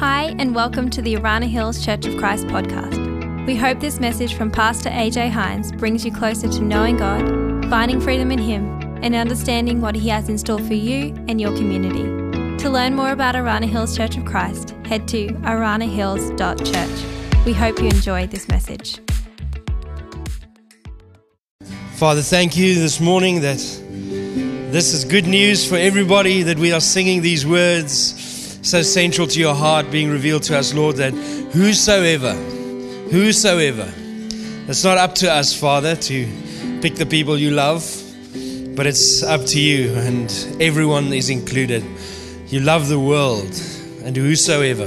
Hi, and welcome to the Arana Hills Church of Christ podcast. We hope this message from Pastor AJ Hines brings you closer to knowing God, finding freedom in Him, and understanding what He has in store for you and your community. To learn more about Arana Hills Church of Christ, head to aranahills.church. We hope you enjoy this message. Father, thank you this morning that this is good news for everybody that we are singing these words so central to your heart being revealed to us, Lord, that whosoever, whosoever, it's not up to us, Father, to pick the people you love, but it's up to you, and everyone is included. You love the world, and whosoever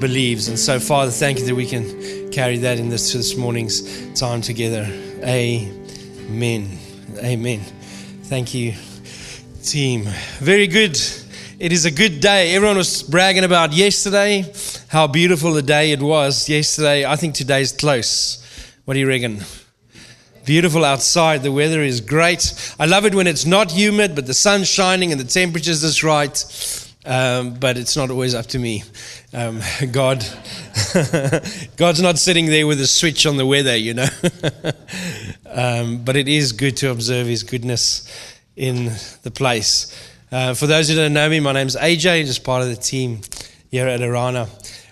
believes. And so, Father, thank you that we can carry that in this, this morning's time together. Amen. Amen. Thank you, team. Very good. It is a good day. Everyone was bragging about yesterday, how beautiful the day it was yesterday. I think today's close. What do you reckon? Beautiful outside. The weather is great. I love it when it's not humid, but the sun's shining and the temperature's just right. Um, but it's not always up to me. Um, God, God's not sitting there with a switch on the weather, you know. um, but it is good to observe His goodness in the place. Uh, for those who don't know me, my name is AJ, just part of the team here at Arana.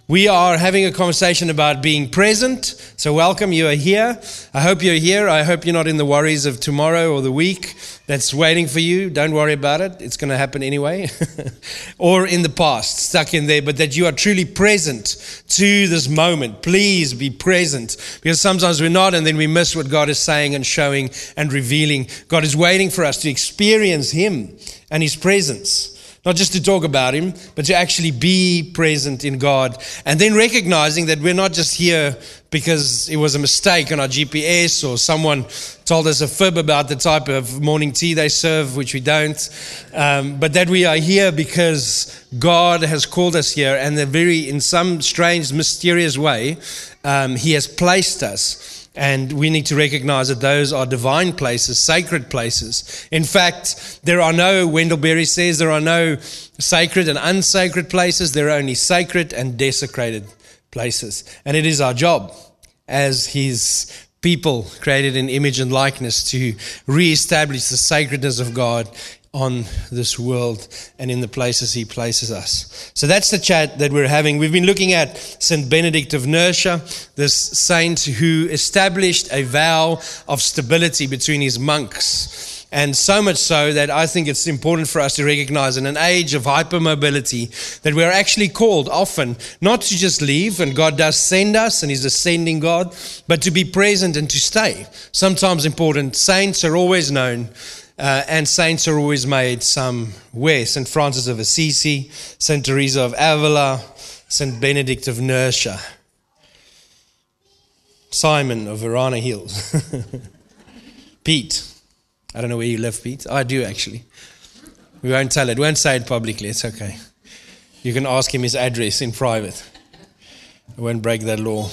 We are having a conversation about being present. So, welcome. You are here. I hope you're here. I hope you're not in the worries of tomorrow or the week that's waiting for you. Don't worry about it. It's going to happen anyway. or in the past, stuck in there, but that you are truly present to this moment. Please be present because sometimes we're not and then we miss what God is saying and showing and revealing. God is waiting for us to experience Him and His presence. Not just to talk about Him, but to actually be present in God. And then recognizing that we're not just here because it was a mistake on our GPS or someone told us a fib about the type of morning tea they serve, which we don't. Um, but that we are here because God has called us here, and the very, in some strange, mysterious way, um, He has placed us. And we need to recognize that those are divine places, sacred places. In fact, there are no, Wendell Berry says, there are no sacred and unsacred places. There are only sacred and desecrated places. And it is our job as His people created in image and likeness to reestablish the sacredness of God on this world and in the places he places us. So that's the chat that we're having. We've been looking at St. Benedict of Nursia, this saint who established a vow of stability between his monks. And so much so that I think it's important for us to recognize in an age of hypermobility that we're actually called often not to just leave, and God does send us, and He's a sending God, but to be present and to stay. Sometimes important. Saints are always known uh, and saints are always made somewhere. St. Francis of Assisi, St. Teresa of Avila, St. Benedict of Nursia, Simon of Arana Hills, Pete. I don't know where you live, Pete. I do actually. We won't tell it. We won't say it publicly. It's okay. You can ask him his address in private. I won't break that law.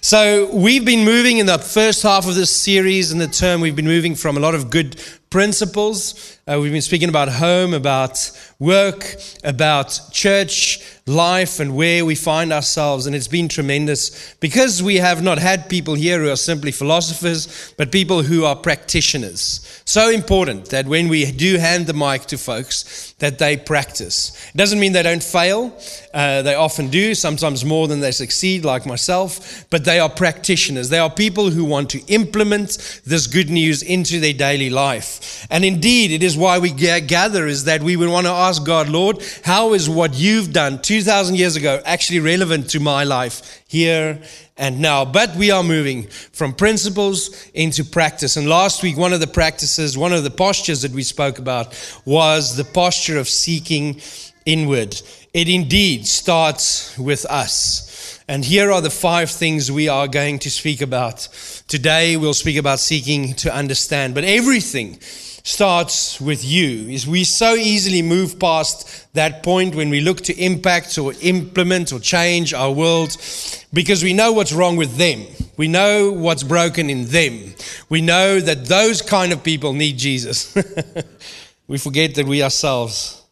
So, we've been moving in the first half of this series in the term, we've been moving from a lot of good principles. Uh, we've been speaking about home, about work, about church life, and where we find ourselves. And it's been tremendous because we have not had people here who are simply philosophers, but people who are practitioners. So important that when we do hand the mic to folks, that they practice. It doesn't mean they don't fail. Uh, they often do, sometimes more than they succeed, like myself. But they are practitioners. They are people who want to implement this good news into their daily life. And indeed, it is why we gather is that we would want to ask God, Lord, how is what you've done 2,000 years ago actually relevant to my life here and now. But we are moving from principles into practice. And last week, one of the practices, one of the postures that we spoke about was the posture of seeking inward. It indeed starts with us. And here are the five things we are going to speak about. Today, we'll speak about seeking to understand. But everything starts with you. Is we so easily move past that point when we look to impact or implement or change our world because we know what's wrong with them. We know what's broken in them. We know that those kind of people need Jesus. we forget that we ourselves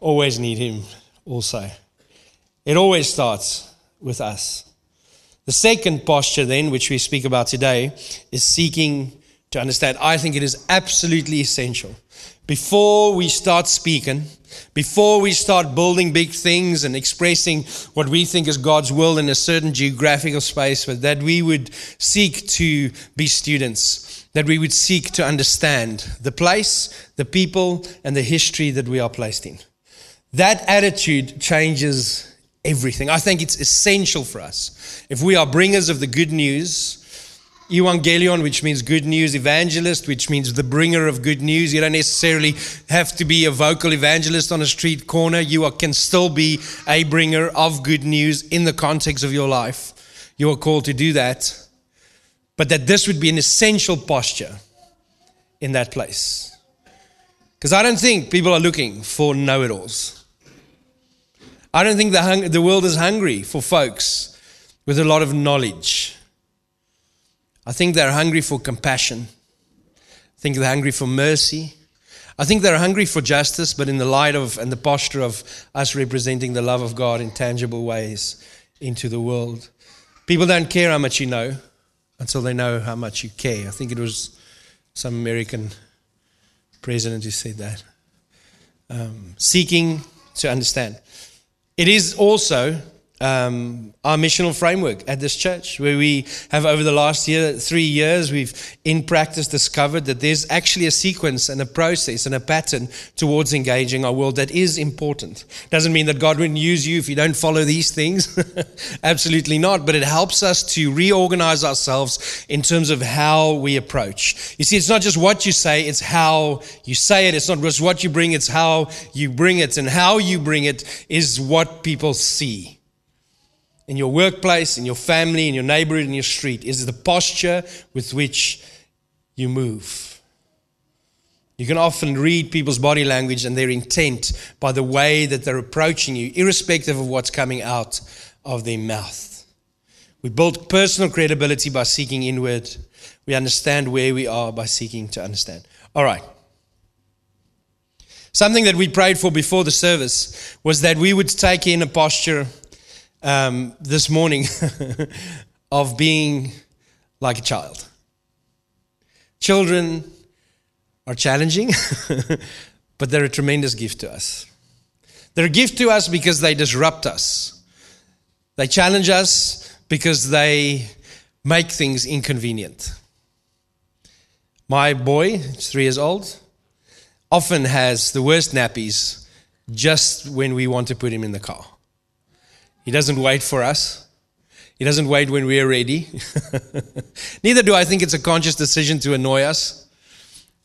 always need him also. It always starts with us. The second posture, then, which we speak about today, is seeking to understand. I think it is absolutely essential. Before we start speaking, before we start building big things and expressing what we think is God's will in a certain geographical space, but that we would seek to be students, that we would seek to understand the place, the people, and the history that we are placed in. That attitude changes everything. I think it's essential for us. If we are bringers of the good news, evangelion, which means good news, evangelist, which means the bringer of good news. You don't necessarily have to be a vocal evangelist on a street corner. You are, can still be a bringer of good news in the context of your life. You are called to do that. But that this would be an essential posture in that place. Because I don't think people are looking for know it alls. I don't think the, hung- the world is hungry for folks with a lot of knowledge I think they're hungry for compassion. I think they're hungry for mercy. I think they're hungry for justice, but in the light of and the posture of us representing the love of God in tangible ways into the world. People don't care how much you know until they know how much you care. I think it was some American president who said that. Um, seeking to understand. It is also um, our missional framework at this church, where we have over the last year, three years, we've in practice discovered that there's actually a sequence and a process and a pattern towards engaging our world that is important. Doesn't mean that God wouldn't use you if you don't follow these things. Absolutely not. But it helps us to reorganize ourselves in terms of how we approach. You see, it's not just what you say, it's how you say it. It's not just what you bring, it's how you bring it. And how you bring it is what people see in your workplace, in your family, in your neighborhood, in your street is the posture with which you move. You can often read people's body language and their intent by the way that they're approaching you, irrespective of what's coming out of their mouth. We build personal credibility by seeking inward. We understand where we are by seeking to understand. All right. Something that we prayed for before the service was that we would take in a posture um, this morning of being like a child. Children are challenging, but they're a tremendous gift to us. They're a gift to us because they disrupt us. They challenge us because they make things inconvenient. My boy, three years old, often has the worst nappies just when we want to put him in the car. He doesn't wait for us. He doesn't wait when we're ready. Neither do I think it's a conscious decision to annoy us,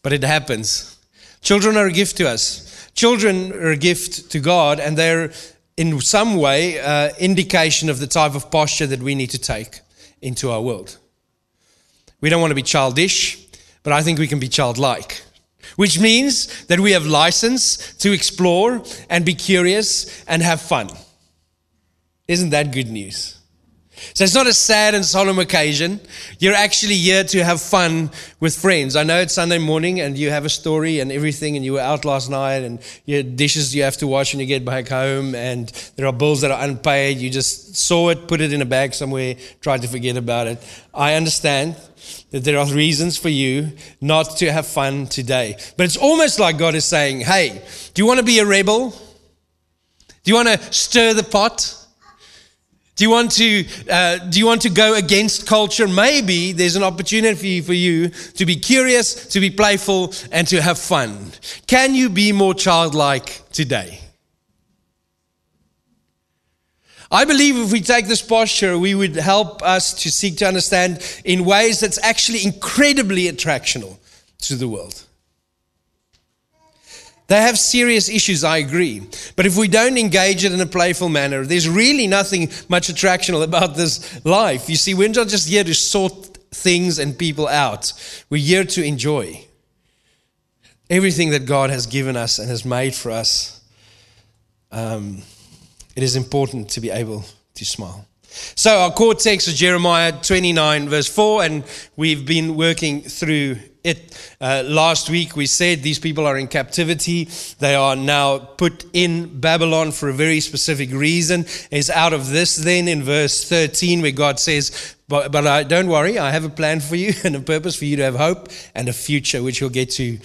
but it happens. Children are a gift to us. Children are a gift to God, and they're in some way uh, indication of the type of posture that we need to take into our world. We don't want to be childish, but I think we can be childlike, which means that we have license to explore and be curious and have fun. Isn't that good news? So it's not a sad and solemn occasion. You're actually here to have fun with friends. I know it's Sunday morning and you have a story and everything, and you were out last night, and you have dishes you have to wash when you get back home, and there are bills that are unpaid. You just saw it, put it in a bag somewhere, tried to forget about it. I understand that there are reasons for you not to have fun today. But it's almost like God is saying, Hey, do you want to be a rebel? Do you want to stir the pot? Do you want to uh, do you want to go against culture? Maybe there's an opportunity for you to be curious, to be playful, and to have fun. Can you be more childlike today? I believe if we take this posture, we would help us to seek to understand in ways that's actually incredibly attractional to the world. They have serious issues, I agree. But if we don't engage it in a playful manner, there's really nothing much attractional about this life. You see, we're not just here to sort things and people out, we're here to enjoy everything that God has given us and has made for us. Um, it is important to be able to smile. So, our core text is Jeremiah 29, verse 4, and we've been working through it uh, last week. We said these people are in captivity. They are now put in Babylon for a very specific reason. Is out of this then in verse 13 where God says, but, but I, don't worry, I have a plan for you and a purpose for you to have hope and a future, which we'll get to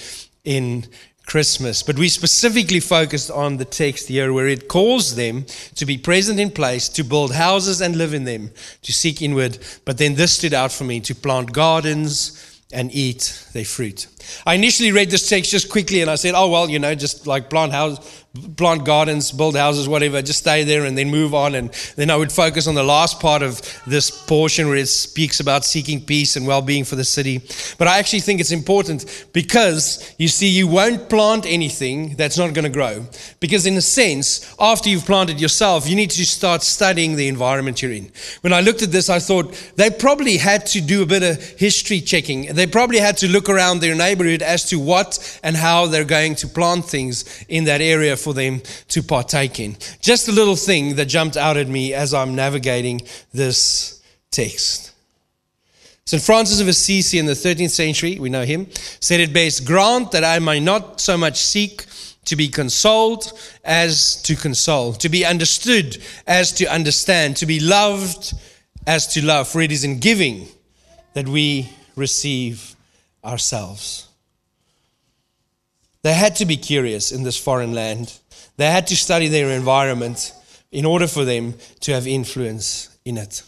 in Christmas. But we specifically focused on the text here where it calls them to be present in place, to build houses and live in them, to seek inward. But then this stood out for me to plant gardens and eat their fruit. I initially read this text just quickly and I said, oh, well, you know, just like plant houses plant gardens, build houses, whatever, just stay there and then move on. And then I would focus on the last part of this portion where it speaks about seeking peace and well being for the city. But I actually think it's important because you see, you won't plant anything that's not going to grow. Because, in a sense, after you've planted yourself, you need to start studying the environment you're in. When I looked at this, I thought they probably had to do a bit of history checking. They probably had to look around their neighborhood as to what and how they're going to plant things in that area for them to partake in. Just a little thing that jumped out at me as I'm navigating this text. St. Francis of Assisi in the 13th century, we know him, said it best grant that I may not so much seek to be consoled as to console, to be understood as to understand, to be loved as to love. For it is in giving that we receive ourselves. They had to be curious in this foreign land. They had to study their environment in order for them to have influence in it.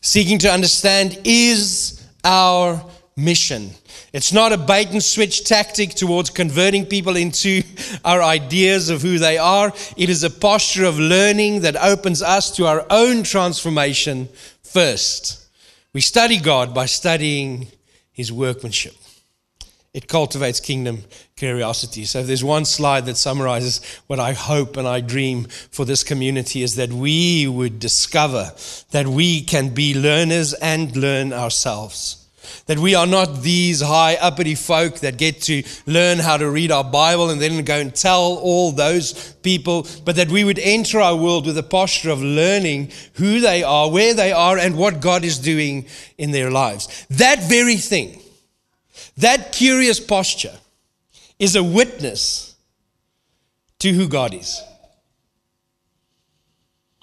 Seeking to understand is our mission. It's not a bait and switch tactic towards converting people into our ideas of who they are. It is a posture of learning that opens us to our own transformation first. We study God by studying His workmanship it cultivates kingdom curiosity. So, if there's one slide that summarizes what I hope and I dream for this community, is that we would discover that we can be learners and learn ourselves. That we are not these high uppity folk that get to learn how to read our Bible and then go and tell all those people, but that we would enter our world with a posture of learning who they are, where they are, and what God is doing in their lives. That very thing that curious posture is a witness to who God is.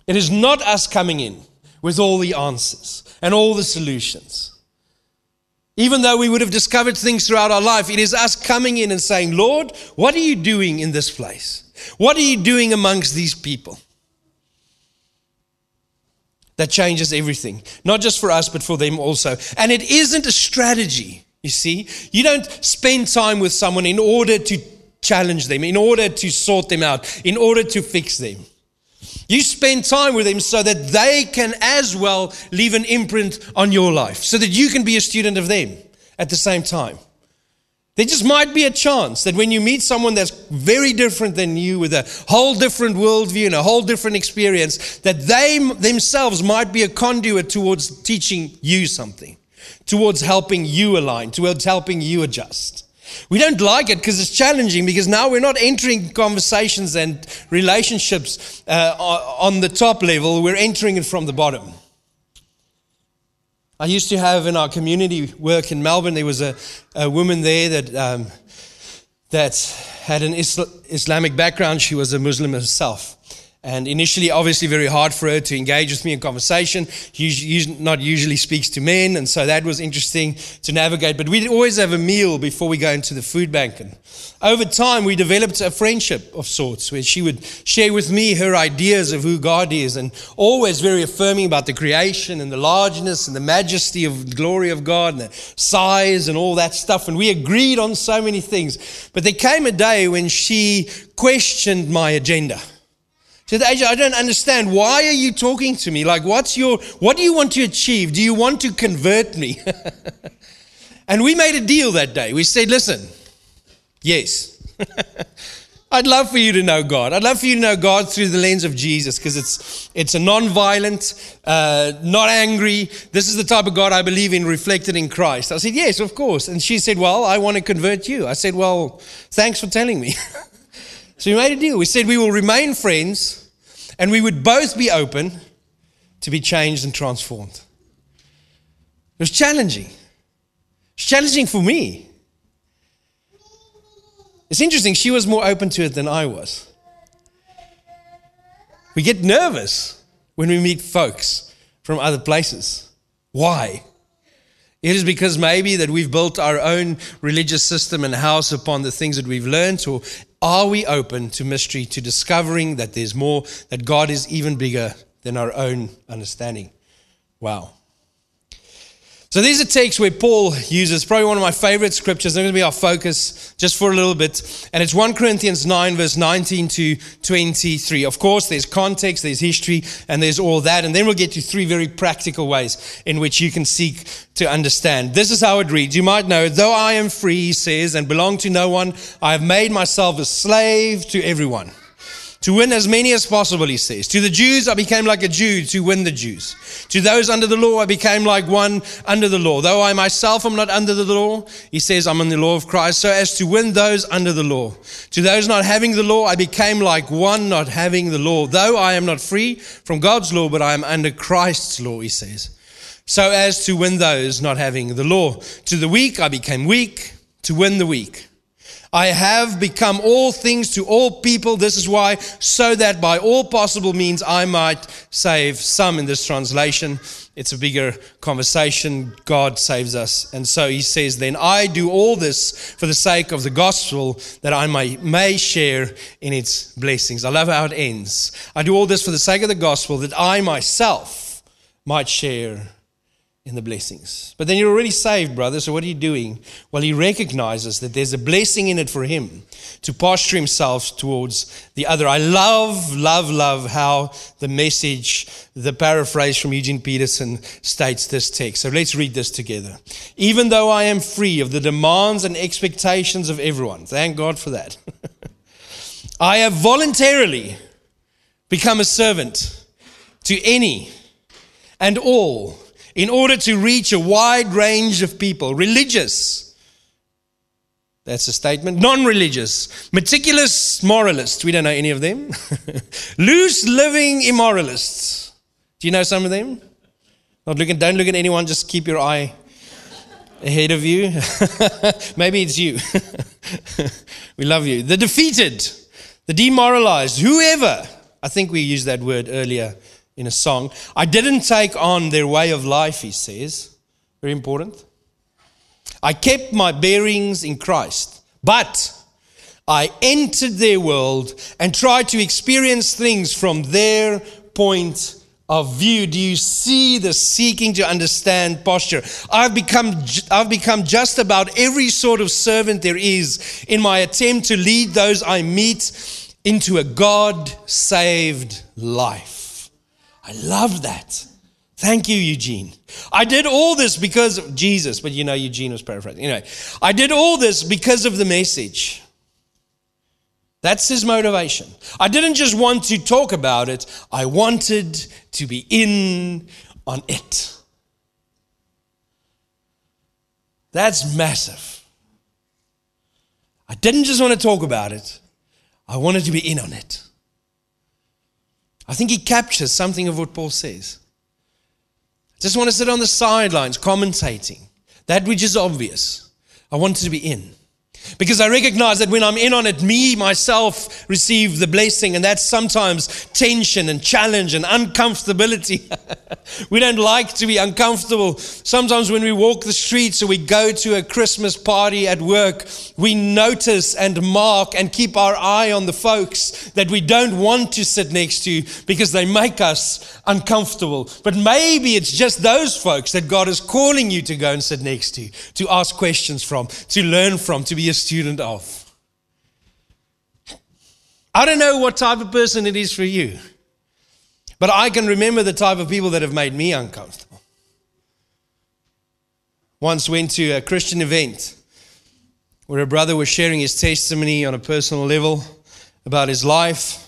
It is not us coming in with all the answers and all the solutions. Even though we would have discovered things throughout our life, it is us coming in and saying, Lord, what are you doing in this place? What are you doing amongst these people? That changes everything, not just for us, but for them also. And it isn't a strategy. You see, you don't spend time with someone in order to challenge them, in order to sort them out, in order to fix them. You spend time with them so that they can as well leave an imprint on your life, so that you can be a student of them at the same time. There just might be a chance that when you meet someone that's very different than you with a whole different worldview and a whole different experience, that they themselves might be a conduit towards teaching you something towards helping you align, towards helping you adjust. We don't like it because it's challenging because now we're not entering conversations and relationships uh, on the top level, we're entering it from the bottom. I used to have in our community work in Melbourne, there was a, a woman there that, um, that had an Isla- Islamic background. She was a Muslim herself. And initially, obviously, very hard for her to engage with me in conversation. She not usually speaks to men, and so that was interesting to navigate. But we'd always have a meal before we go into the food bank. And over time, we developed a friendship of sorts where she would share with me her ideas of who God is, and always very affirming about the creation and the largeness and the majesty of the glory of God and the size and all that stuff. And we agreed on so many things. But there came a day when she questioned my agenda. Said, AJ, I don't understand. Why are you talking to me? Like, what's your, what do you want to achieve? Do you want to convert me? and we made a deal that day. We said, listen, yes. I'd love for you to know God. I'd love for you to know God through the lens of Jesus because it's, it's a non-violent, uh, not angry. This is the type of God I believe in reflected in Christ. I said, yes, of course. And she said, well, I want to convert you. I said, well, thanks for telling me. So we made a deal. We said we will remain friends and we would both be open to be changed and transformed. It was challenging. It's challenging for me It's interesting, she was more open to it than I was. We get nervous when we meet folks from other places. Why? It is because maybe that we've built our own religious system and house upon the things that we've learned, or are we open to mystery, to discovering that there's more, that God is even bigger than our own understanding? Wow. So these are texts where Paul uses probably one of my favorite scriptures. They're going to be our focus just for a little bit. And it's 1 Corinthians 9, verse 19 to 23. Of course, there's context, there's history, and there's all that. And then we'll get to three very practical ways in which you can seek to understand. This is how it reads. You might know, though I am free, he says, and belong to no one, I have made myself a slave to everyone to win as many as possible, he says. To the Jews, I became like a Jew to win the Jews. To those under the law, I became like one under the law. Though I myself am not under the law, he says, I'm in the law of Christ, so as to win those under the law. To those not having the law, I became like one not having the law. Though I am not free from God's law, but I am under Christ's law, he says. So as to win those not having the law. To the weak, I became weak to win the weak. I have become all things to all people. This is why, so that by all possible means I might save some in this translation. It's a bigger conversation. God saves us. And so he says, Then I do all this for the sake of the gospel that I may, may share in its blessings. I love how it ends. I do all this for the sake of the gospel that I myself might share in the blessings. But then you're already saved, brother. So what are you doing? Well, he recognizes that there's a blessing in it for him to posture himself towards the other. I love, love, love how the message, the paraphrase from Eugene Peterson states this text. So let's read this together. Even though I am free of the demands and expectations of everyone, thank God for that. I have voluntarily become a servant to any and all in order to reach a wide range of people religious. That's a statement. Non religious. Meticulous moralists. We don't know any of them. Loose living immoralists. Do you know some of them? Not looking, don't look at anyone, just keep your eye ahead of you. Maybe it's you. we love you. The defeated, the demoralized, whoever. I think we used that word earlier in a song. I didn't take on their way of life, he says. Very important. I kept my bearings in Christ, but I entered their world and tried to experience things from their point of view. Do you see the seeking to understand posture? I've become, I've become just about every sort of servant there is in my attempt to lead those I meet into a God saved life. I love that. Thank you, Eugene. I did all this because of Jesus, but you know, Eugene was paraphrasing. Anyway, I did all this because of the message. That's his motivation. I didn't just want to talk about it, I wanted to be in on it. That's massive. I didn't just want to talk about it, I wanted to be in on it. I think he captures something of what Paul says. I just want to sit on the sidelines commentating that which is obvious. I wanted to be in. Because I recognize that when I'm in on it, me, myself, receive the blessing. And that's sometimes tension and challenge and uncomfortability. we don't like to be uncomfortable. Sometimes when we walk the streets or we go to a Christmas party at work, we notice and mark and keep our eye on the folks that we don't want to sit next to because they make us uncomfortable. But maybe it's just those folks that God is calling you to go and sit next to, to ask questions from, to learn from, to be a student of. I don't know what type of person it is for you, but I can remember the type of people that have made me uncomfortable. Once went to a Christian event where a brother was sharing his testimony on a personal level about his life.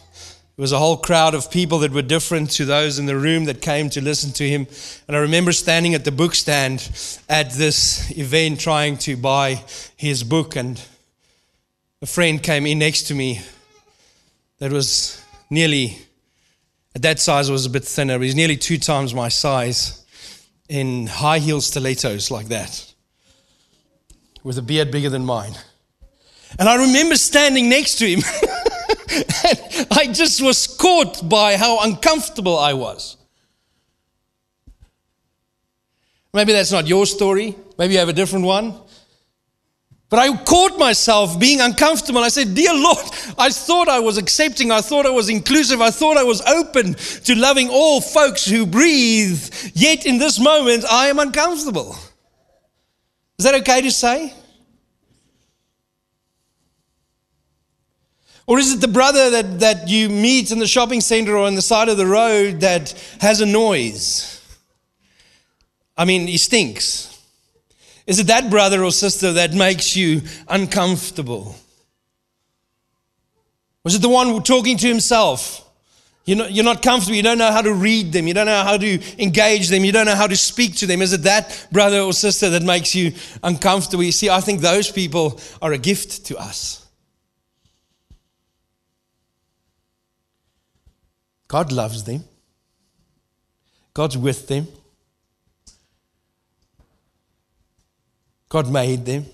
There was a whole crowd of people that were different to those in the room that came to listen to him. And I remember standing at the book stand at this event trying to buy his book. And a friend came in next to me that was nearly, at that size, was a bit thinner. He was nearly two times my size in high heel stilettos like that, with a beard bigger than mine. And I remember standing next to him. and I just was caught by how uncomfortable I was. Maybe that's not your story. Maybe you have a different one. But I caught myself being uncomfortable. I said, Dear Lord, I thought I was accepting. I thought I was inclusive. I thought I was open to loving all folks who breathe. Yet in this moment, I am uncomfortable. Is that okay to say? Or is it the brother that, that you meet in the shopping center or on the side of the road that has a noise? I mean, he stinks. Is it that brother or sister that makes you uncomfortable? Was it the one talking to himself? You're not, you're not comfortable. You don't know how to read them. You don't know how to engage them. You don't know how to speak to them. Is it that brother or sister that makes you uncomfortable? You see, I think those people are a gift to us. God loves them, God's with them. God made them.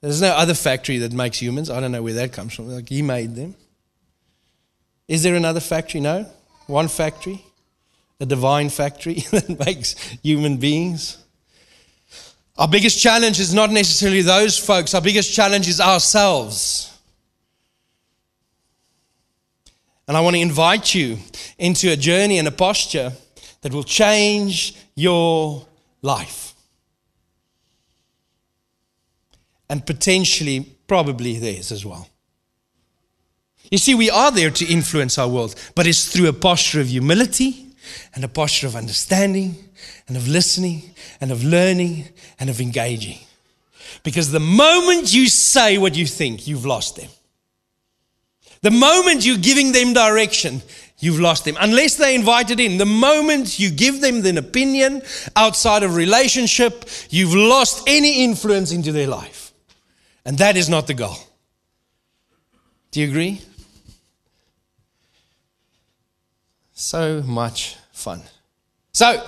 There's no other factory that makes humans. I don't know where that comes from. Like he made them. Is there another factory? No. One factory, a divine factory that makes human beings. Our biggest challenge is not necessarily those folks. Our biggest challenge is ourselves. And I want to invite you into a journey and a posture that will change your life. and potentially, probably theirs as well. You see, we are there to influence our world, but it's through a posture of humility and a posture of understanding and of listening and of learning and of engaging. Because the moment you say what you think, you've lost them. The moment you're giving them direction, you've lost them. Unless they invited in, the moment you give them an opinion outside of relationship, you've lost any influence into their life. And that is not the goal. Do you agree? So much fun. So,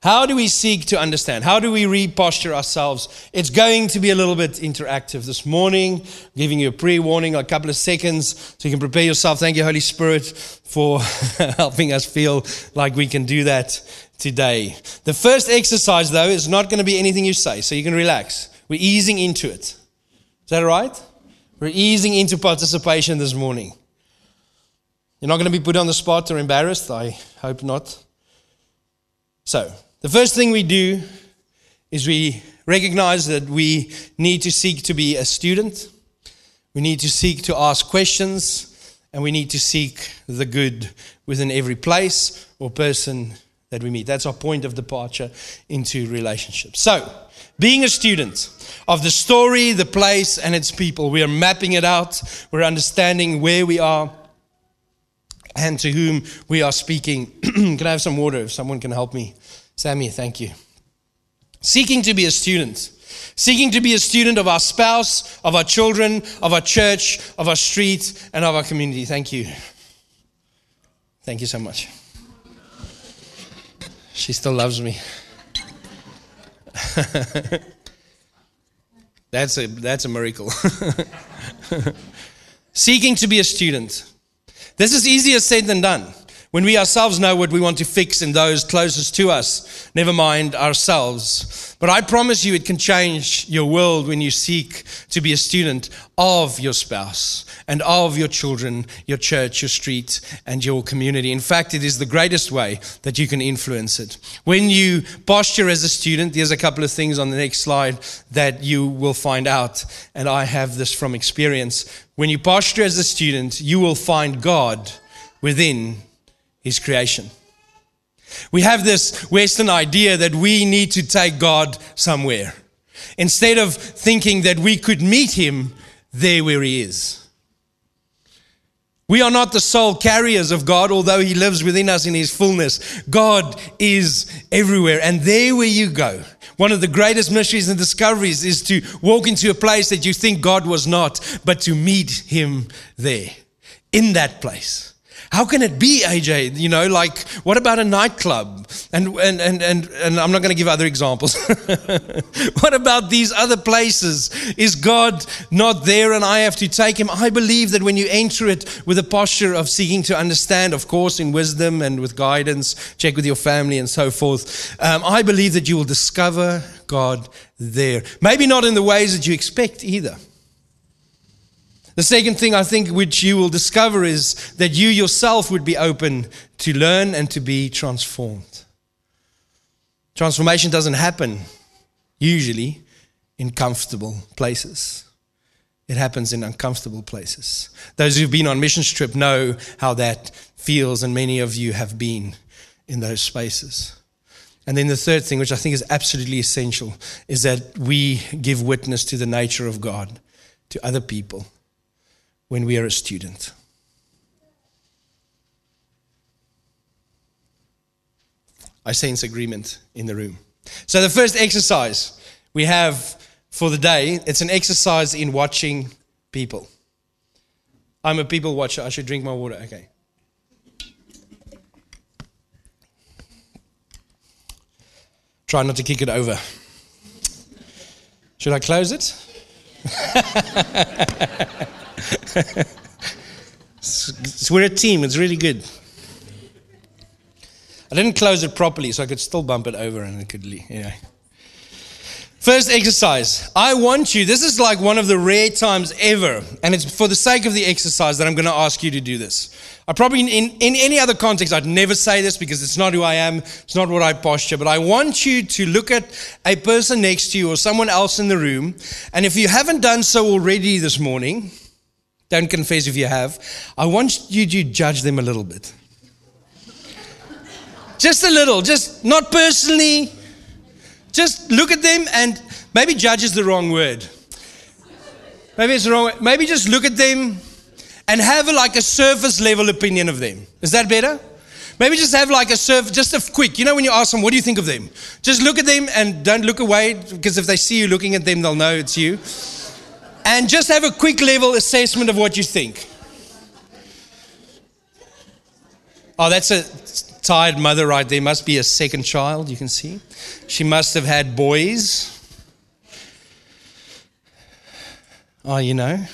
how do we seek to understand? How do we reposture ourselves? It's going to be a little bit interactive this morning. Giving you a pre warning, a couple of seconds, so you can prepare yourself. Thank you, Holy Spirit, for helping us feel like we can do that today. The first exercise, though, is not going to be anything you say, so you can relax. We're easing into it. Is that right? We're easing into participation this morning. You're not going to be put on the spot or embarrassed. I hope not. So, the first thing we do is we recognize that we need to seek to be a student. We need to seek to ask questions. And we need to seek the good within every place or person that we meet. That's our point of departure into relationships. So, being a student of the story, the place, and its people, we are mapping it out. We're understanding where we are and to whom we are speaking. can I have some water if someone can help me? Sammy, thank you. Seeking to be a student. Seeking to be a student of our spouse, of our children, of our church, of our street, and of our community. Thank you. Thank you so much. She still loves me. that's a that's a miracle. Seeking to be a student. This is easier said than done. When we ourselves know what we want to fix in those closest to us, never mind ourselves. But I promise you, it can change your world when you seek to be a student of your spouse and of your children, your church, your street, and your community. In fact, it is the greatest way that you can influence it. When you posture as a student, there's a couple of things on the next slide that you will find out. And I have this from experience. When you posture as a student, you will find God within his creation. We have this Western idea that we need to take God somewhere instead of thinking that we could meet him there where he is. We are not the sole carriers of God, although He lives within us in His fullness. God is everywhere. And there where you go, one of the greatest mysteries and discoveries is to walk into a place that you think God was not, but to meet Him there, in that place. How can it be, AJ? You know, like, what about a nightclub? And, and, and, and, and I'm not going to give other examples. what about these other places? Is God not there and I have to take him? I believe that when you enter it with a posture of seeking to understand, of course, in wisdom and with guidance, check with your family and so forth, um, I believe that you will discover God there. Maybe not in the ways that you expect either. The second thing I think which you will discover is that you yourself would be open to learn and to be transformed. Transformation doesn't happen usually in comfortable places. It happens in uncomfortable places. Those who've been on mission trip know how that feels, and many of you have been in those spaces. And then the third thing, which I think is absolutely essential, is that we give witness to the nature of God to other people when we are a student. I sense agreement in the room. So, the first exercise we have for the day, it's an exercise in watching people. I'm a people watcher. I should drink my water. Okay. Try not to kick it over. Should I close it? we're a team. It's really good. I didn't close it properly, so I could still bump it over and it could, know. First exercise. I want you, this is like one of the rare times ever, and it's for the sake of the exercise that I'm going to ask you to do this. I probably, in, in any other context, I'd never say this because it's not who I am, it's not what I posture, but I want you to look at a person next to you or someone else in the room, and if you haven't done so already this morning, don't confess if you have. I want you to judge them a little bit. Just a little, just not personally. Just look at them and maybe judge is the wrong word. Maybe it's wrong Maybe just look at them and have a, like a surface level opinion of them. Is that better? Maybe just have like a surf, just a quick, you know, when you ask them, what do you think of them? Just look at them and don't look away because if they see you looking at them, they'll know it's you and just have a quick level assessment of what you think. Oh, that's a tired mother right there. Must be a second child, you can see. She must have had boys. Oh, you know.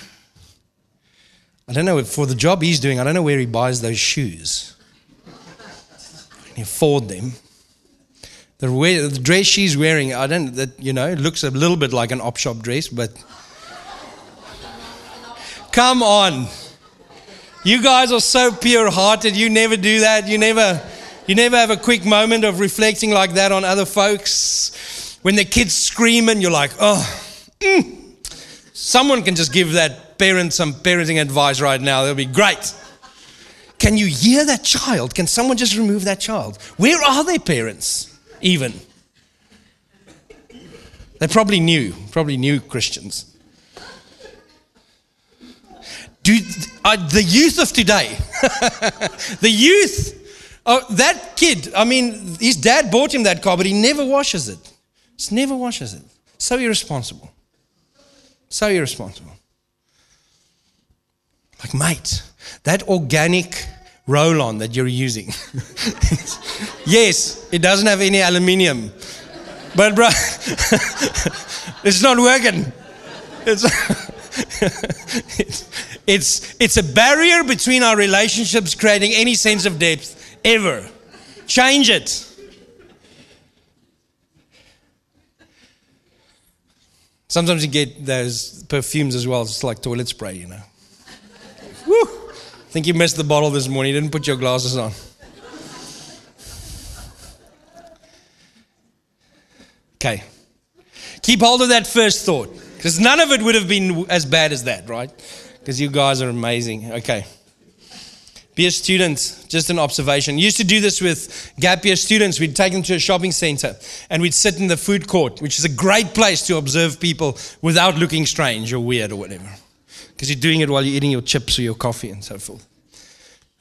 I don't know, for the job he's doing, I don't know where he buys those shoes. Can he afford them? The, the dress she's wearing, I don't, that, you know, looks a little bit like an op shop dress, but Come on. You guys are so pure hearted. You never do that. You never, you never have a quick moment of reflecting like that on other folks. When the kids scream and you're like, oh, mm. someone can just give that parent some parenting advice right now. That'll be great. Can you hear that child? Can someone just remove that child? Where are their parents, even? They probably knew, probably knew Christians. Do, uh, the youth of today, the youth, uh, that kid, I mean, his dad bought him that car, but he never washes it. Just never washes it. So irresponsible. So irresponsible. Like, mate, that organic roll on that you're using, yes, it doesn't have any aluminium, but, bro, it's not working. It's, it's, it's, it's a barrier between our relationships, creating any sense of depth ever. Change it. Sometimes you get those perfumes as well, it's like toilet spray, you know. Woo! I think you missed the bottle this morning, you didn't put your glasses on. Okay. Keep hold of that first thought, because none of it would have been as bad as that, right? Because you guys are amazing. Okay. Be a student, just an observation. Used to do this with gap year students. We'd take them to a shopping center and we'd sit in the food court, which is a great place to observe people without looking strange or weird or whatever. Because you're doing it while you're eating your chips or your coffee and so forth.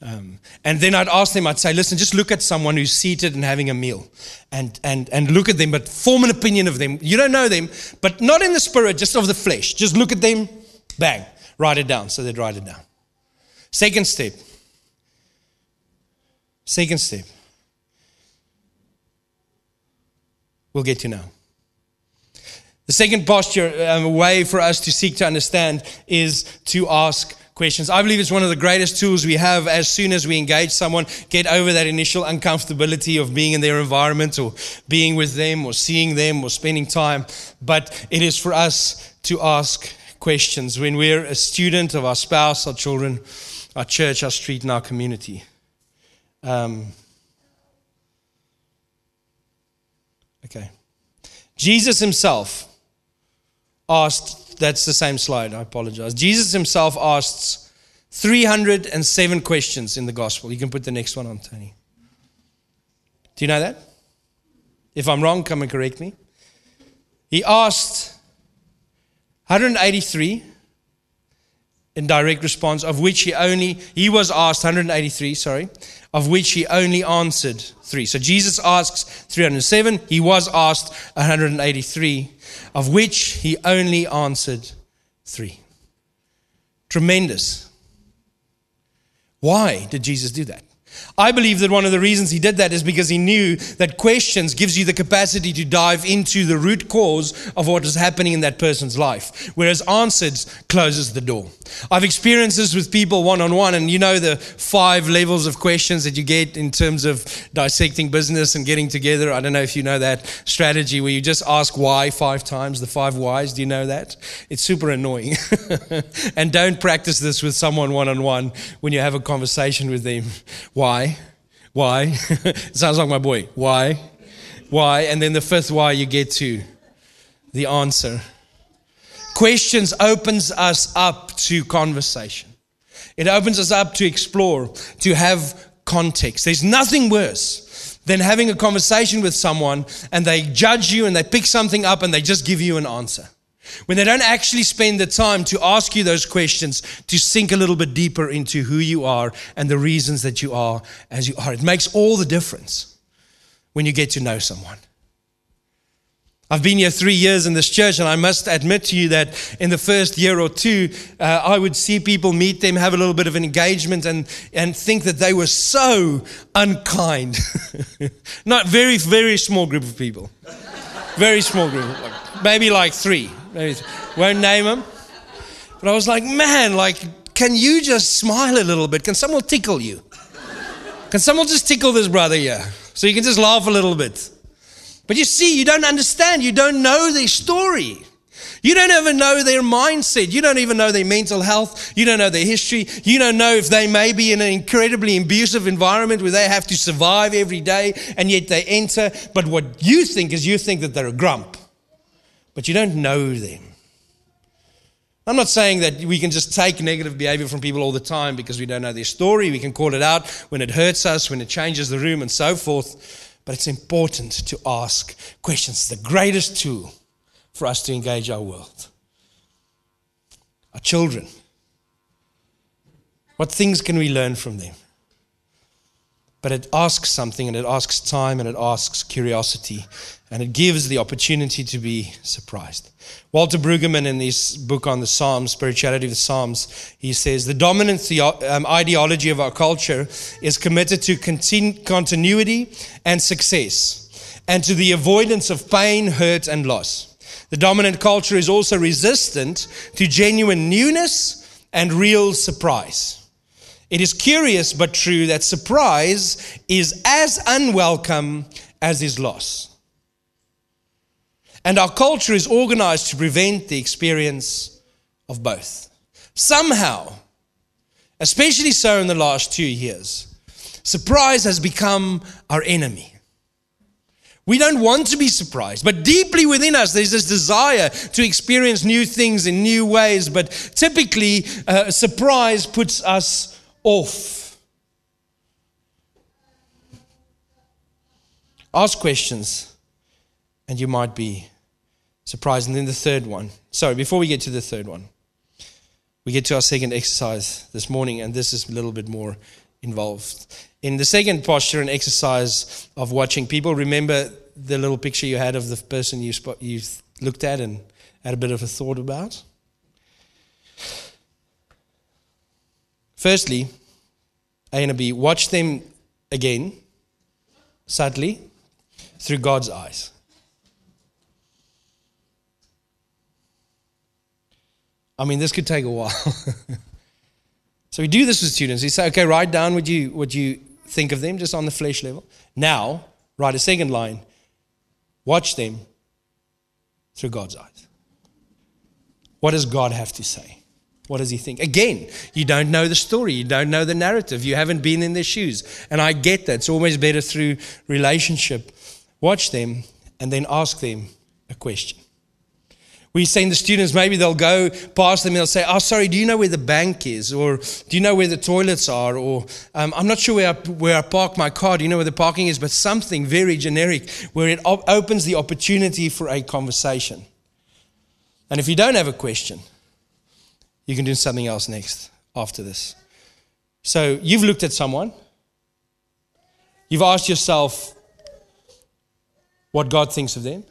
Um, and then I'd ask them, I'd say, listen, just look at someone who's seated and having a meal and, and, and look at them, but form an opinion of them. You don't know them, but not in the spirit, just of the flesh. Just look at them, bang. Write it down. So they'd write it down. Second step Second step. We'll get to now. The second posture, um, way for us to seek to understand, is to ask questions. I believe it's one of the greatest tools we have as soon as we engage someone, get over that initial uncomfortability of being in their environment or being with them or seeing them or spending time. But it is for us to ask questions when we're a student of our spouse, our children, our church, our street, and our community. Um, okay. Jesus himself asked, that's the same slide, I apologize. Jesus himself asks 307 questions in the gospel. You can put the next one on, Tony. Do you know that? If I'm wrong, come and correct me. He asked 183 in direct response, of which he only, he was asked 183, sorry, of which he only answered three. So Jesus asks 307, he was asked 183, of which he only answered three. Tremendous. Why did Jesus do that? I believe that one of the reasons he did that is because he knew that questions gives you the capacity to dive into the root cause of what is happening in that person's life, whereas answers closes the door. I've experienced this with people one on one, and you know the five levels of questions that you get in terms of dissecting business and getting together. I don't know if you know that strategy where you just ask why five times, the five whys. Do you know that? It's super annoying. and don't practice this with someone one on one when you have a conversation with them. Why? Why? it sounds like my boy. Why? Why? And then the fifth why you get to the answer. Questions opens us up to conversation. It opens us up to explore, to have context. There's nothing worse than having a conversation with someone and they judge you and they pick something up and they just give you an answer. When they don't actually spend the time to ask you those questions, to sink a little bit deeper into who you are and the reasons that you are as you are. It makes all the difference when you get to know someone. I've been here three years in this church, and I must admit to you that in the first year or two, uh, I would see people meet them, have a little bit of an engagement, and, and think that they were so unkind. Not very, very small group of people. Very small group, maybe like three. Won't name them. But I was like, man, like, can you just smile a little bit? Can someone tickle you? Can someone just tickle this brother here? So you can just laugh a little bit. But you see, you don't understand. You don't know their story. You don't even know their mindset. You don't even know their mental health. You don't know their history. You don't know if they may be in an incredibly abusive environment where they have to survive every day and yet they enter. But what you think is you think that they're a grump but you don't know them. I'm not saying that we can just take negative behavior from people all the time because we don't know their story. We can call it out when it hurts us, when it changes the room, and so forth. But it's important to ask questions. The greatest tool for us to engage our world. Our children. What things can we learn from them? But it asks something, and it asks time, and it asks curiosity and it gives the opportunity to be surprised. Walter Brueggemann, in his book on the Psalms, Spirituality of the Psalms, he says the dominant theo- um, ideology of our culture is committed to continu- continuity and success, and to the avoidance of pain, hurt, and loss. The dominant culture is also resistant to genuine newness and real surprise. It is curious but true that surprise is as unwelcome as is loss. And our culture is organized to prevent the experience of both. Somehow, especially so in the last two years, surprise has become our enemy. We don't want to be surprised, but deeply within us, there's this desire to experience new things in new ways. But typically, uh, surprise puts us off. Ask questions, and you might be surprised. And then the third one. Sorry, before we get to the third one, we get to our second exercise this morning, and this is a little bit more involved. In the second posture and exercise of watching people, remember the little picture you had of the person you, spot, you looked at and had a bit of a thought about? Firstly, A and B, watch them again, subtly, through God's eyes. I mean, this could take a while. so we do this with students. We say, okay, write down what you, what you think of them just on the flesh level. Now, write a second line. Watch them through God's eyes. What does God have to say? What does he think? Again, you don't know the story. You don't know the narrative. You haven't been in their shoes. And I get that. It's always better through relationship. Watch them and then ask them a question. We send the students, maybe they'll go past them and they'll say, Oh, sorry, do you know where the bank is? Or do you know where the toilets are? Or um, I'm not sure where I, where I park my car. Do you know where the parking is? But something very generic where it op- opens the opportunity for a conversation. And if you don't have a question, you can do something else next after this. So you've looked at someone, you've asked yourself what God thinks of them.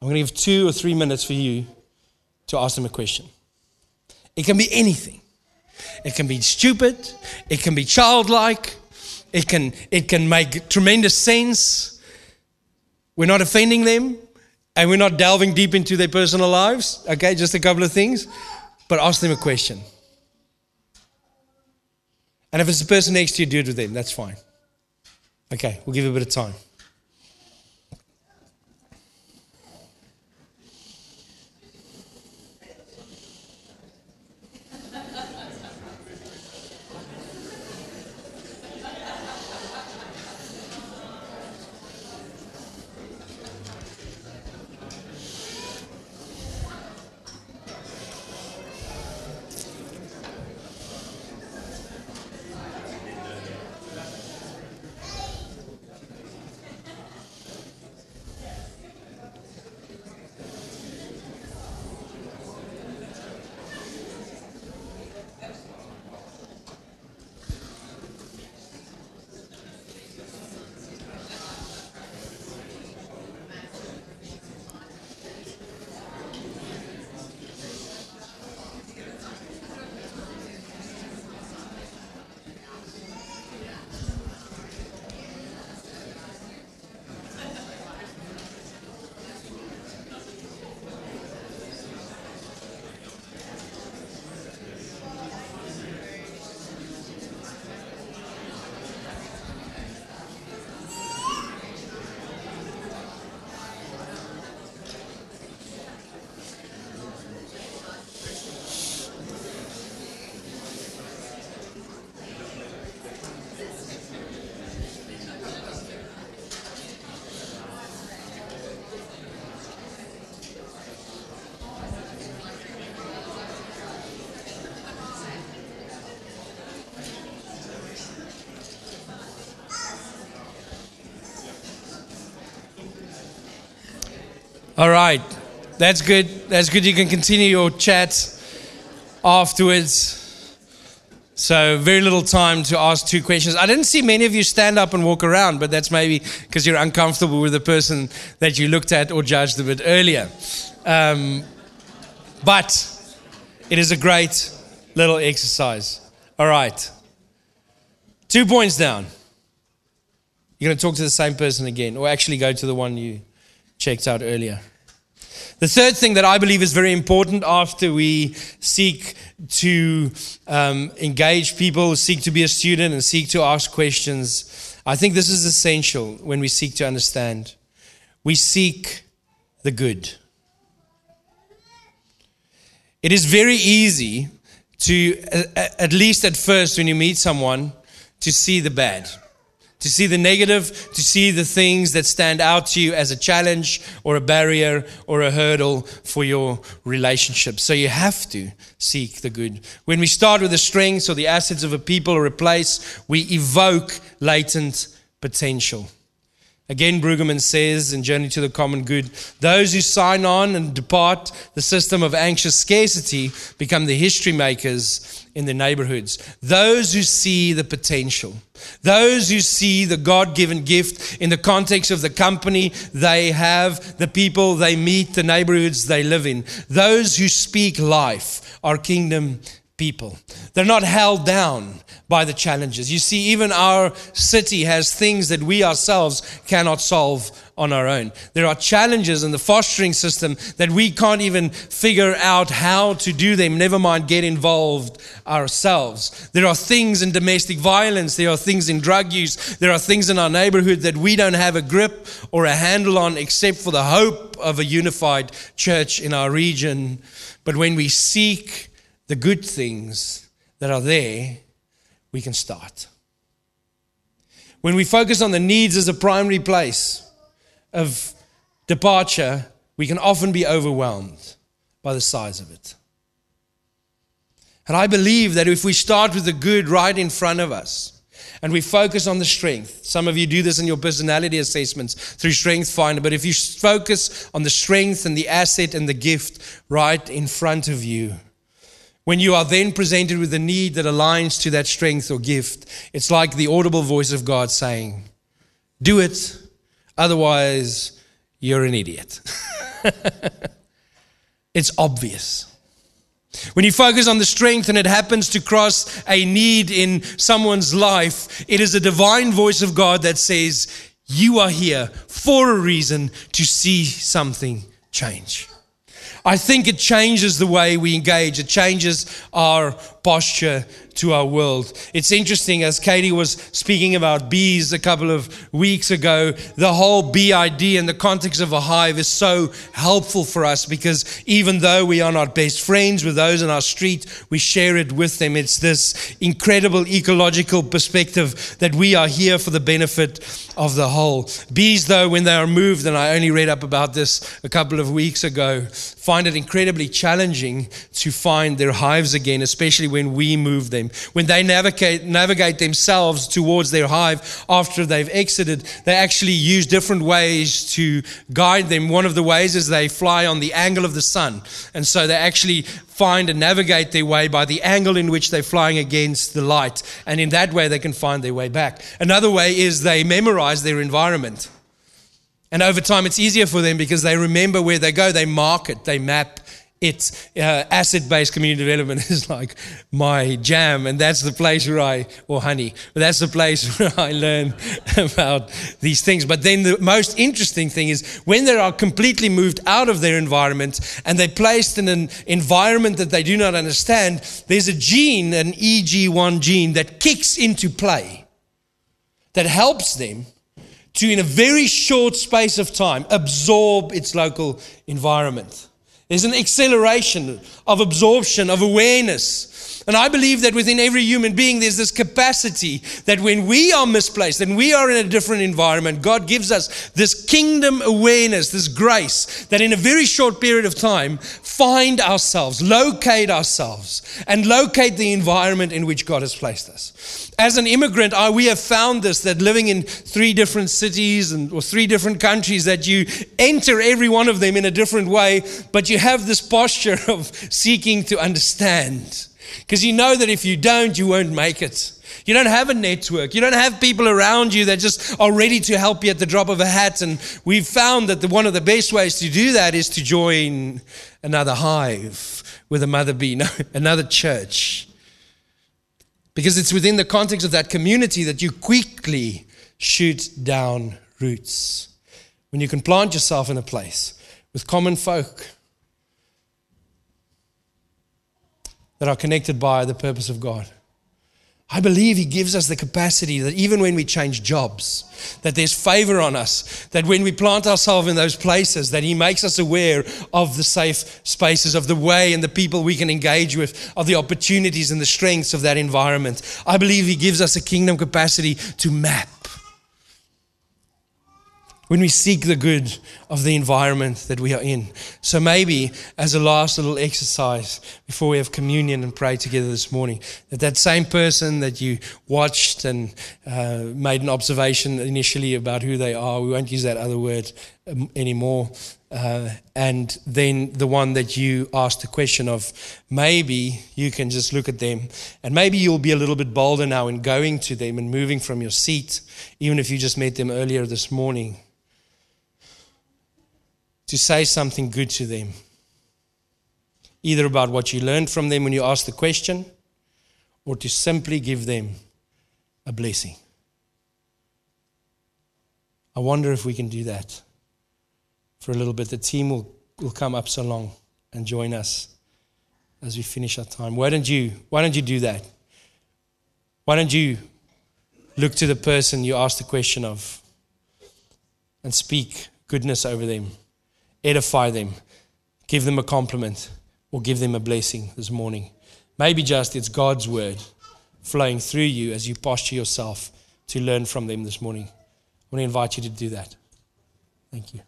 I'm going to give two or three minutes for you to ask them a question. It can be anything. It can be stupid. It can be childlike. It can, it can make tremendous sense. We're not offending them and we're not delving deep into their personal lives. Okay, just a couple of things. But ask them a question. And if it's the person next to you, do it with them. That's fine. Okay, we'll give you a bit of time. All right. That's good. That's good. You can continue your chat afterwards. So, very little time to ask two questions. I didn't see many of you stand up and walk around, but that's maybe because you're uncomfortable with the person that you looked at or judged a bit earlier. Um, but it is a great little exercise. All right. Two points down. You're going to talk to the same person again, or actually go to the one you checked out earlier. The third thing that I believe is very important after we seek to um, engage people, seek to be a student, and seek to ask questions, I think this is essential when we seek to understand. We seek the good. It is very easy to, at least at first, when you meet someone, to see the bad to see the negative, to see the things that stand out to you as a challenge or a barrier or a hurdle for your relationship. So you have to seek the good. When we start with the strengths or the assets of a people or a place, we evoke latent potential. Again, Brueggemann says in Journey to the Common Good those who sign on and depart the system of anxious scarcity become the history makers in the neighborhoods. Those who see the potential, those who see the God given gift in the context of the company they have, the people they meet, the neighborhoods they live in, those who speak life are kingdom people. They're not held down by the challenges. You see, even our city has things that we ourselves cannot solve on our own. There are challenges in the fostering system that we can't even figure out how to do them, never mind get involved ourselves. There are things in domestic violence, there are things in drug use, there are things in our neighborhood that we don't have a grip or a handle on except for the hope of a unified church in our region. But when we seek the good things that are there, we can start. When we focus on the needs as a primary place of departure, we can often be overwhelmed by the size of it. And I believe that if we start with the good right in front of us, and we focus on the strength. Some of you do this in your personality assessments through Strength Finder, but if you focus on the strength and the asset and the gift right in front of you, when you are then presented with a need that aligns to that strength or gift, it's like the audible voice of God saying, Do it, otherwise, you're an idiot. it's obvious. When you focus on the strength and it happens to cross a need in someone's life, it is a divine voice of God that says, You are here for a reason to see something change. I think it changes the way we engage. It changes our posture to our world. It's interesting, as Katie was speaking about bees a couple of weeks ago, the whole bee idea in the context of a hive is so helpful for us because even though we are not best friends with those in our street, we share it with them. It's this incredible ecological perspective that we are here for the benefit of the whole. Bees, though, when they are moved, and I only read up about this a couple of weeks ago, find it incredibly challenging to find their hives again, especially when we move them. When they navigate, navigate themselves towards their hive after they've exited, they actually use different ways to guide them. One of the ways is they fly on the angle of the sun. And so they actually find and navigate their way by the angle in which they're flying against the light. And in that way, they can find their way back. Another way is they memorize their environment. And over time, it's easier for them because they remember where they go, they mark it, they map it's uh, asset-based community development is like my jam and that's the place where i or honey but that's the place where i learn about these things. But then the most interesting thing is when they are completely moved out of their environment and they're placed in an environment that they do not understand there's a gene an eg1 gene that kicks into play that helps them to in a very short space of time absorb its local environment there's an acceleration of absorption, of awareness. And I believe that within every human being, there's this capacity that when we are misplaced and we are in a different environment, God gives us this kingdom awareness, this grace that in a very short period of time, find ourselves, locate ourselves, and locate the environment in which God has placed us. As an immigrant, I, we have found this that living in three different cities and, or three different countries, that you enter every one of them in a different way, but you have this posture of seeking to understand. Because you know that if you don't, you won't make it. You don't have a network. You don't have people around you that just are ready to help you at the drop of a hat. And we've found that the, one of the best ways to do that is to join another hive with a mother bee, no, another church. Because it's within the context of that community that you quickly shoot down roots. When you can plant yourself in a place with common folk that are connected by the purpose of God. I believe He gives us the capacity that even when we change jobs, that there's favor on us, that when we plant ourselves in those places, that He makes us aware of the safe spaces, of the way and the people we can engage with, of the opportunities and the strengths of that environment. I believe He gives us a kingdom capacity to map when we seek the good of the environment that we are in. So, maybe as a last little exercise before we have communion and pray together this morning, that that same person that you watched and uh, made an observation initially about who they are, we won't use that other word um, anymore. Uh, and then the one that you asked the question of, maybe you can just look at them and maybe you'll be a little bit bolder now in going to them and moving from your seat, even if you just met them earlier this morning to say something good to them. Either about what you learned from them when you asked the question, or to simply give them a blessing. I wonder if we can do that for a little bit. The team will, will come up so long and join us as we finish our time. Why don't you why don't you do that? Why don't you look to the person you asked the question of and speak goodness over them, edify them, give them a compliment, or give them a blessing this morning? Maybe just it's God's word flowing through you as you posture yourself to learn from them this morning. I want to invite you to do that. Thank you.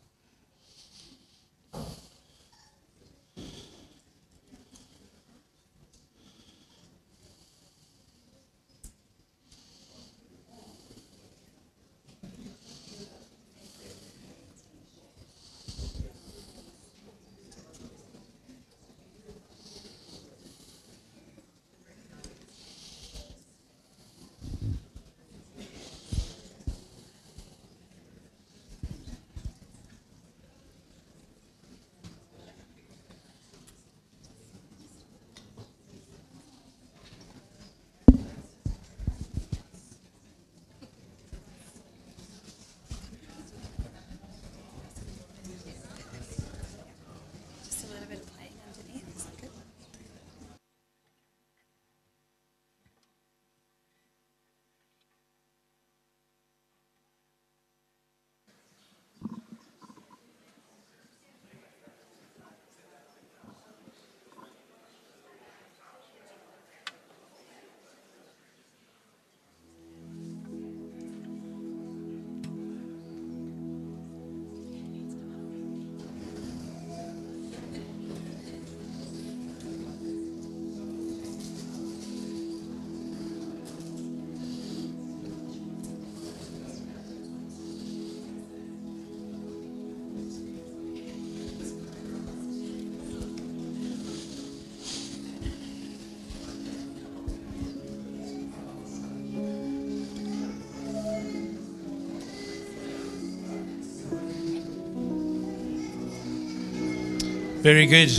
Very good.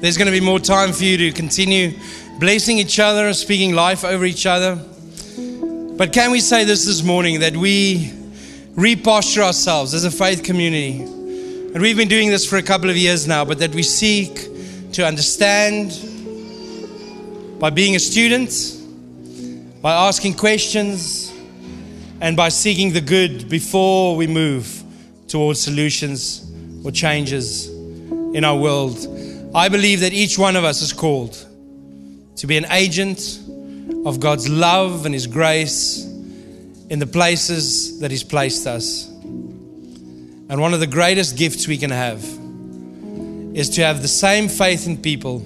There's going to be more time for you to continue blessing each other, speaking life over each other. But can we say this this morning that we reposture ourselves as a faith community? And we've been doing this for a couple of years now, but that we seek to understand by being a student, by asking questions, and by seeking the good before we move towards solutions or changes in our world. I believe that each one of us is called to be an agent of God's love and His grace in the places that He's placed us. And one of the greatest gifts we can have is to have the same faith in people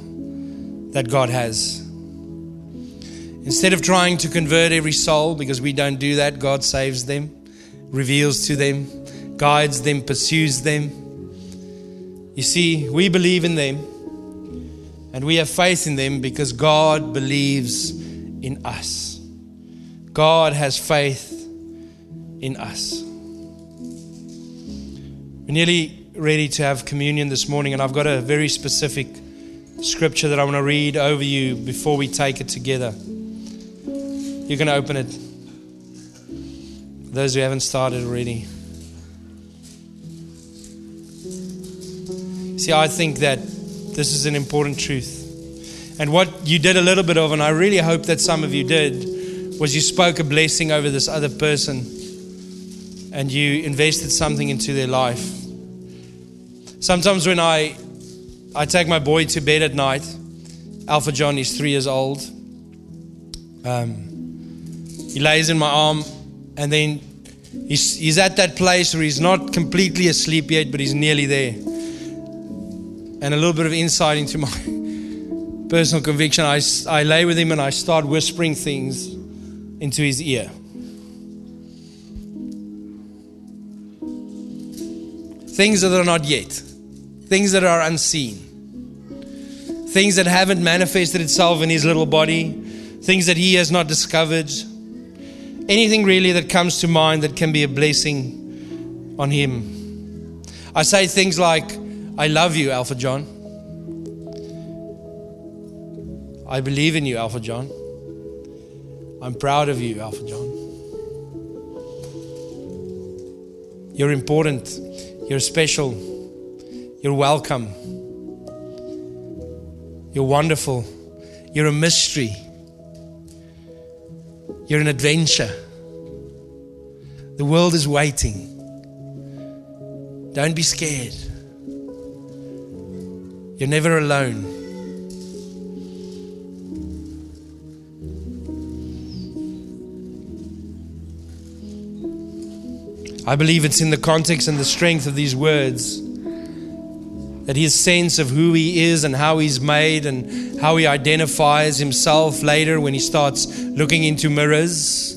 that God has. Instead of trying to convert every soul, because we don't do that, God saves them, reveals to them, guides them, pursues them. You see, we believe in them and we have faith in them because God believes in us. God has faith in us. We're nearly ready to have communion this morning, and I've got a very specific scripture that I want to read over you before we take it together. You're going to open it. Those who haven't started already. See, I think that this is an important truth. And what you did a little bit of, and I really hope that some of you did, was you spoke a blessing over this other person and you invested something into their life. Sometimes when I I take my boy to bed at night, Alpha John is three years old. Um, he lays in my arm, and then he's, he's at that place where he's not completely asleep yet, but he's nearly there and a little bit of insight into my personal conviction, I, I lay with him and I start whispering things into his ear. Things that are not yet, things that are unseen, things that haven't manifested itself in his little body, things that he has not discovered. Anything really that comes to mind that can be a blessing on him. I say things like, I love you, Alpha John. I believe in you, Alpha John. I'm proud of you, Alpha John. You're important. You're special. You're welcome. You're wonderful. You're a mystery. You're an adventure. The world is waiting. Don't be scared. You're never alone. I believe it's in the context and the strength of these words that his sense of who he is and how he's made and how he identifies himself later when he starts looking into mirrors.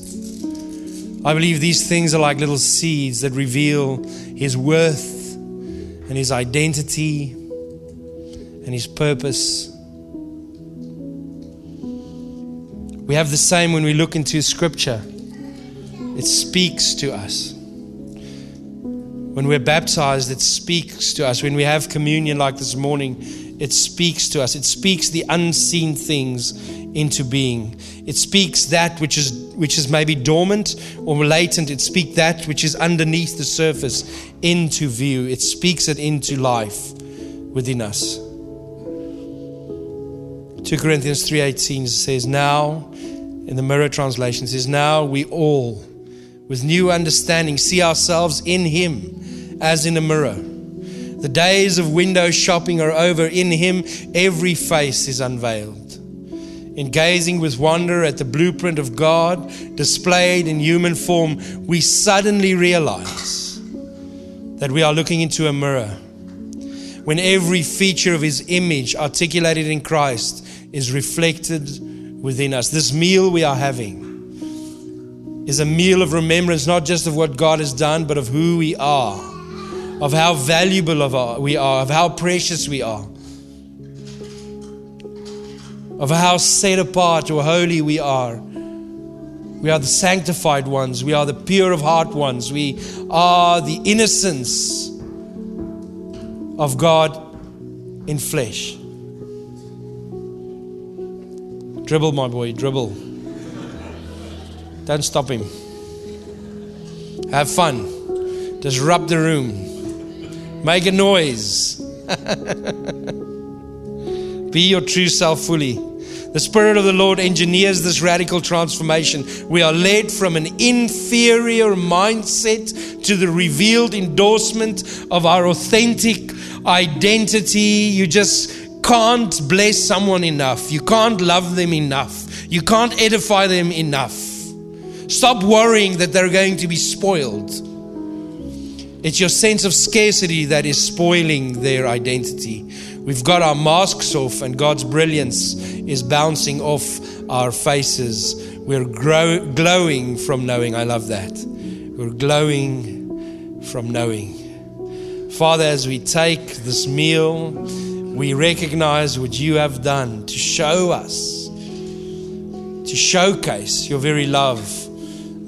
I believe these things are like little seeds that reveal his worth and his identity and his purpose. We have the same when we look into scripture, it speaks to us. When we're baptized, it speaks to us. When we have communion like this morning, it speaks to us. It speaks the unseen things into being. It speaks that which is which is maybe dormant or latent. It speaks that which is underneath the surface into view. It speaks it into life within us. 2 Corinthians 3:18 says, Now, in the mirror translation, says, Now we all, with new understanding, see ourselves in him as in a mirror. The days of window shopping are over. In Him, every face is unveiled. In gazing with wonder at the blueprint of God displayed in human form, we suddenly realize that we are looking into a mirror. When every feature of His image, articulated in Christ, is reflected within us. This meal we are having is a meal of remembrance, not just of what God has done, but of who we are of how valuable of our, we are, of how precious we are, of how set apart or holy we are. We are the sanctified ones. We are the pure of heart ones. We are the innocence of God in flesh. Dribble, my boy, dribble. Don't stop him. Have fun. Disrupt the room. Make a noise. Be your true self fully. The Spirit of the Lord engineers this radical transformation. We are led from an inferior mindset to the revealed endorsement of our authentic identity. You just can't bless someone enough. You can't love them enough. You can't edify them enough. Stop worrying that they're going to be spoiled. It's your sense of scarcity that is spoiling their identity. We've got our masks off, and God's brilliance is bouncing off our faces. We're grow- glowing from knowing. I love that. We're glowing from knowing. Father, as we take this meal, we recognize what you have done to show us, to showcase your very love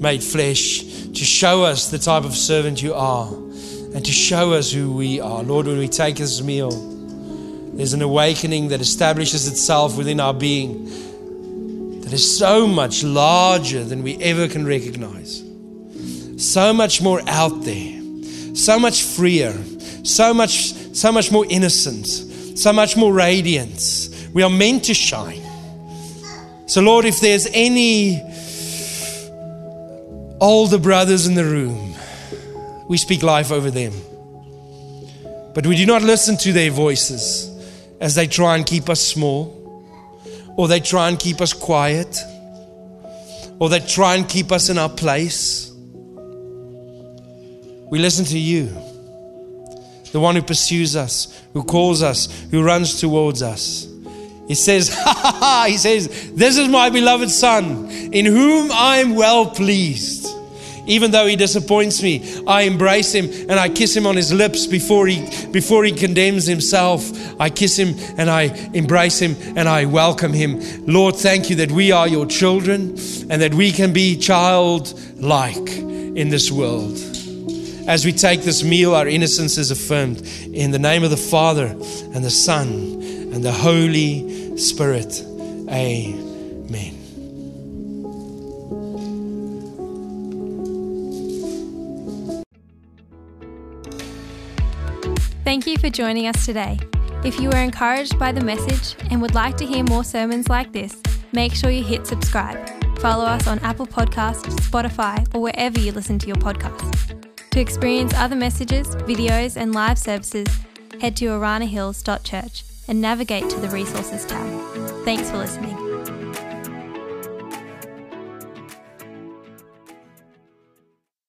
made flesh, to show us the type of servant you are and to show us who we are. Lord, when we take this meal, there's an awakening that establishes itself within our being that is so much larger than we ever can recognize. So much more out there, so much freer, so much, so much more innocent, so much more radiance. We are meant to shine. So, Lord, if there's any older brothers in the room, we speak life over them. But we do not listen to their voices as they try and keep us small, or they try and keep us quiet, or they try and keep us in our place. We listen to you, the one who pursues us, who calls us, who runs towards us. He says, ha ha ha, He says, This is my beloved Son, in whom I am well pleased. Even though he disappoints me, I embrace him and I kiss him on his lips before he before he condemns himself. I kiss him and I embrace him and I welcome him. Lord, thank you that we are your children and that we can be childlike in this world as we take this meal, our innocence is affirmed. In the name of the Father, and the Son, and the Holy Spirit. Amen. Thank you for joining us today. If you were encouraged by the message and would like to hear more sermons like this, make sure you hit subscribe. Follow us on Apple Podcasts, Spotify, or wherever you listen to your podcast. To experience other messages, videos, and live services, head to aranahills.church and navigate to the resources tab. Thanks for listening.